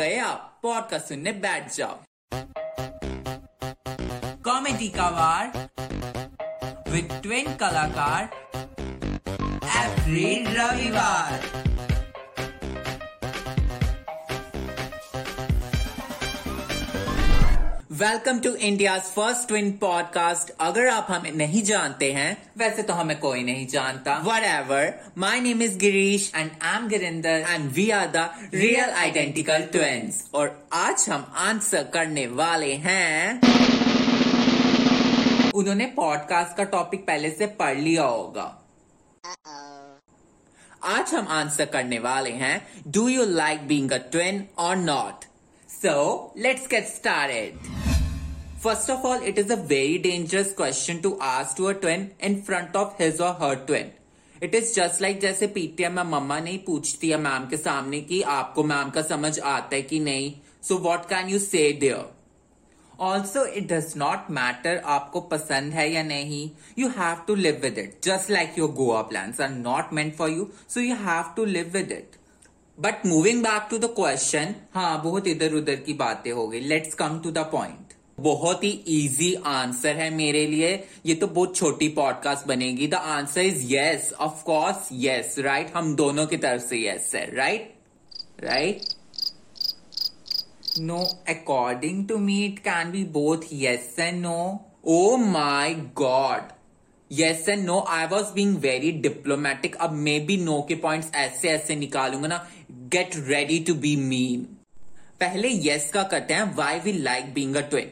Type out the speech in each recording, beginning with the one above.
गए आप पॉडकास्ट सुनने बैठ जाओ। कॉमेडी का वार विद ट्विन कलाकार एवरी रविवार। Welcome to India first twin podcast अगर आप हमें नहीं जानते हैं, वैसे तो हमें कोई नहीं जानता। Whatever my name is Girish and I am Girinder and we are the real identical twins और आज हम आंसर करने वाले हैं। उन्होंने पॉडकास्ट का टॉपिक पहले से पढ़ लिया होगा। आज हम आंसर करने वाले हैं do you like being twin और not so let's get started First of all, it is a very dangerous question to ask to a twin in front of his or her twin. It is just like जैसे PTM में मम्मा नहीं पूछती है ma'am के सामने कि आपको मैम का समझ आता है कि नहीं? So what can you say there also it does not matter आपको पसंद है या नहीं. You have to live with it just like your Goa plan are not meant for you so you have to live with it but moving back to the question हाँ बहुत इधर उधर की बातें हो गई. Let's come to the point बहुत ही इजी आंसर है मेरे लिए। ये तो बहुत छोटी पॉडकास्ट बनेगी। The answer is yes of course yes right हम दोनों की तरफ़ से यस है right right no according to me it can be both yes and no oh my god yes and no I was being very diplomatic अब maybe no के points ऐसे ऐसे निकालूँगा ना। Get ready to be mean पहले yes का करते हैं। Why we like being a twin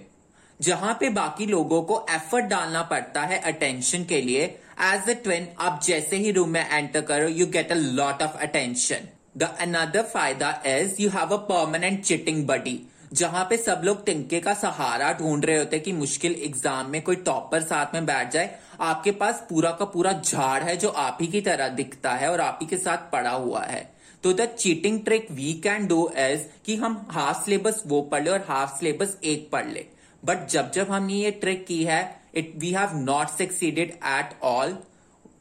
जहाँ पे बाकी लोगों को एफर्ट डालना पड़ता है अटेंशन के लिए। एज अ ट्विन आप जैसे ही रूम में एंटर करो you get a lot of attention the another फ़ायदा is you have a permanent cheating buddy जहाँ पे सब लोग तिनके का सहारा ढूंढ रहे होते कि मुश्किल एग्ज़ाम में कोई टॉपर साथ में बैठ जाए। आपके पास पूरा का पूरा झाड़ है जो आप ही की तरह दिखता है और आप ही के साथ पड़ा हुआ है। तो the cheating trick we can do as कि हम हाफ़ सिलेबस वो पढ़ ले और हाफ़ सिलेबस एक पढ़ ले। बट जब जब हमने ये ट्रिक की है it we have not succeeded at all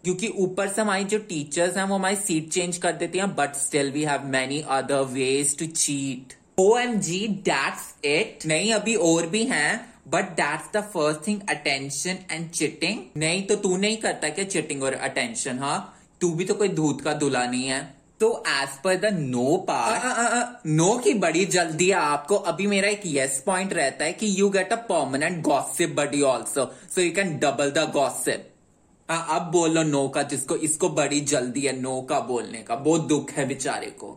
क्योंकि ऊपर से हमारी जो टीचर्स हैं, वो हमारी सीट चेंज कर देती हैं but still we have many other ways to cheat O M G that's it नहीं, अभी और भी हैं but that's the first thing attention and cheating नहीं तो तू नहीं करता क्या चिटिंग और अटेंशन हाँ? तू भी तो कोई दूध का दुला नहीं है। तो as per the no part no की बड़ी जल्दी है आपको अभी मेरा एक यस पॉइंट रहता है कि you get a permanent gossip buddy also so you can double the gossip अब बोलो नो का जिसको इसको बड़ी जल्दी है नो का बोलने का। बहुत दुख है बेचारे को।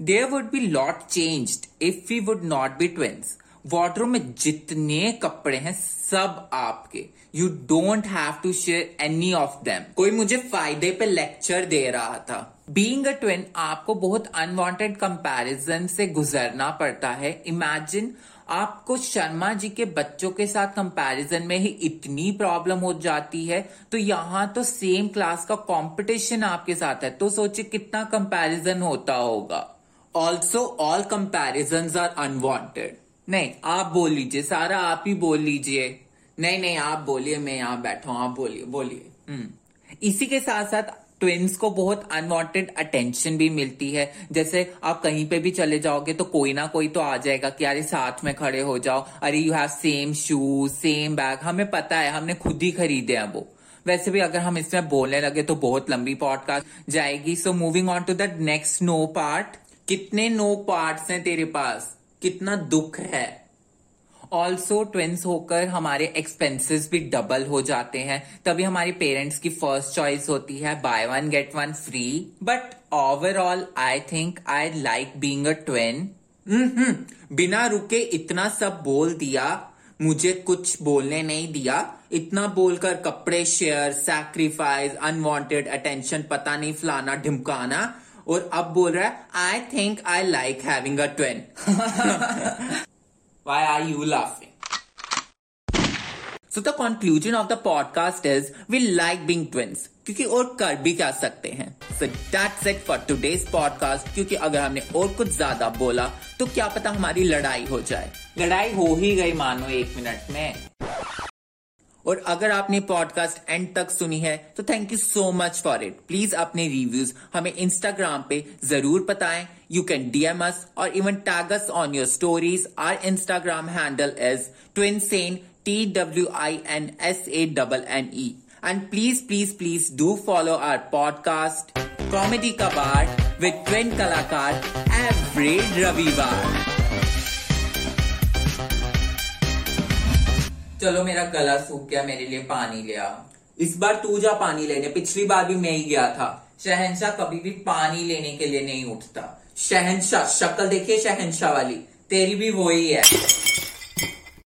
There would be lot change if we would not be twins wardrobe में जितने कपड़े हैं सब आपके। You don't have to share any of them कोई मुझे फ़ायदे पे लेक्चर दे रहा था। बींग ट्विन आपको बहुत अनवांटेड कंपैरिजन से गुजरना पड़ता है। इमेजिन आपको शर्मा जी के बच्चों के साथ कंपैरिजन में ही इतनी प्रॉब्लम हो जाती है। तो यहाँ तो सेम क्लास का कंपटीशन आपके साथ है। तो सोचिए कितना कंपैरिजन होता होगा। Also all comparison are unwanted नहीं, आप बोल लीजिए, सारा आप ही बोल लीजिए। नहीं नहीं, आप बोलिए, मैं यहाँ बैठा हूँ, आप बोलिए बोलिए। हम्म। इसी के साथ साथ ट्विंस को बहुत अनवांटेड अटेंशन भी मिलती है। जैसे आप कहीं पे भी चले जाओगे तो कोई ना कोई तो आ जाएगा कि अरे साथ में खड़े हो जाओ। अरे you have same shoes same bag हमें पता है, हमने खुद ही खरीदे हैं वो। वैसे भी अगर हम इसमें बोलने लगे तो बहुत लंबी पॉडकास्ट जाएगी। So moving on to the next no part कितने नो पार्ट्स हैं तेरे पास? कितना दुख है? ऑल्सो ट्विंस होकर हमारे एक्सपेंसेस भी डबल हो जाते हैं। तभी हमारे पेरेंट्स की फ़र्स्ट चॉइस होती है buy one get one free but overall I think I like being a twin बिना रुके इतना सब बोल दिया मुझे कुछ बोलने नहीं दिया। इतना बोलकर कपड़े शेयर सैक्रिफाइस अनवांटेड अटेंशन पता नहीं फलाना ढिमकाना। और अब बोल रहा है I think I like having a twin why are you laughing? So the conclusion of the podcast is we like being twins क्योंकि और कर भी क्या सकते हैं। So that's it for today's podcast क्योंकि अगर हमने और कुछ ज़्यादा बोला तो क्या पता हमारी लड़ाई हो जाए। लड़ाई हो ही गई मानो एक मिनट में। और अगर आपने पॉडकास्ट एंड तक सुनी है तो thank you so much for it please अपने रिव्यूज़ हमें इंस्टाग्राम पे ज़रूर बताए। You can D M S और even tag on your stories our Instagram handle is twin Sanne T W I N S A double N E and please please please do follow our podcast comedy का बार with twin कलाकार every रविवार चलो मेरा गला सूख गया, मेरे लिए पानी लिया इस बार तू जा पानी लेने, पिछली बार भी मैं ही गया था। शहनशाह कभी भी पानी लेने के लिए नहीं उठता। शहनशाह, शक्ल देखिए शहनशाह वाली, तेरी भी वो ही है।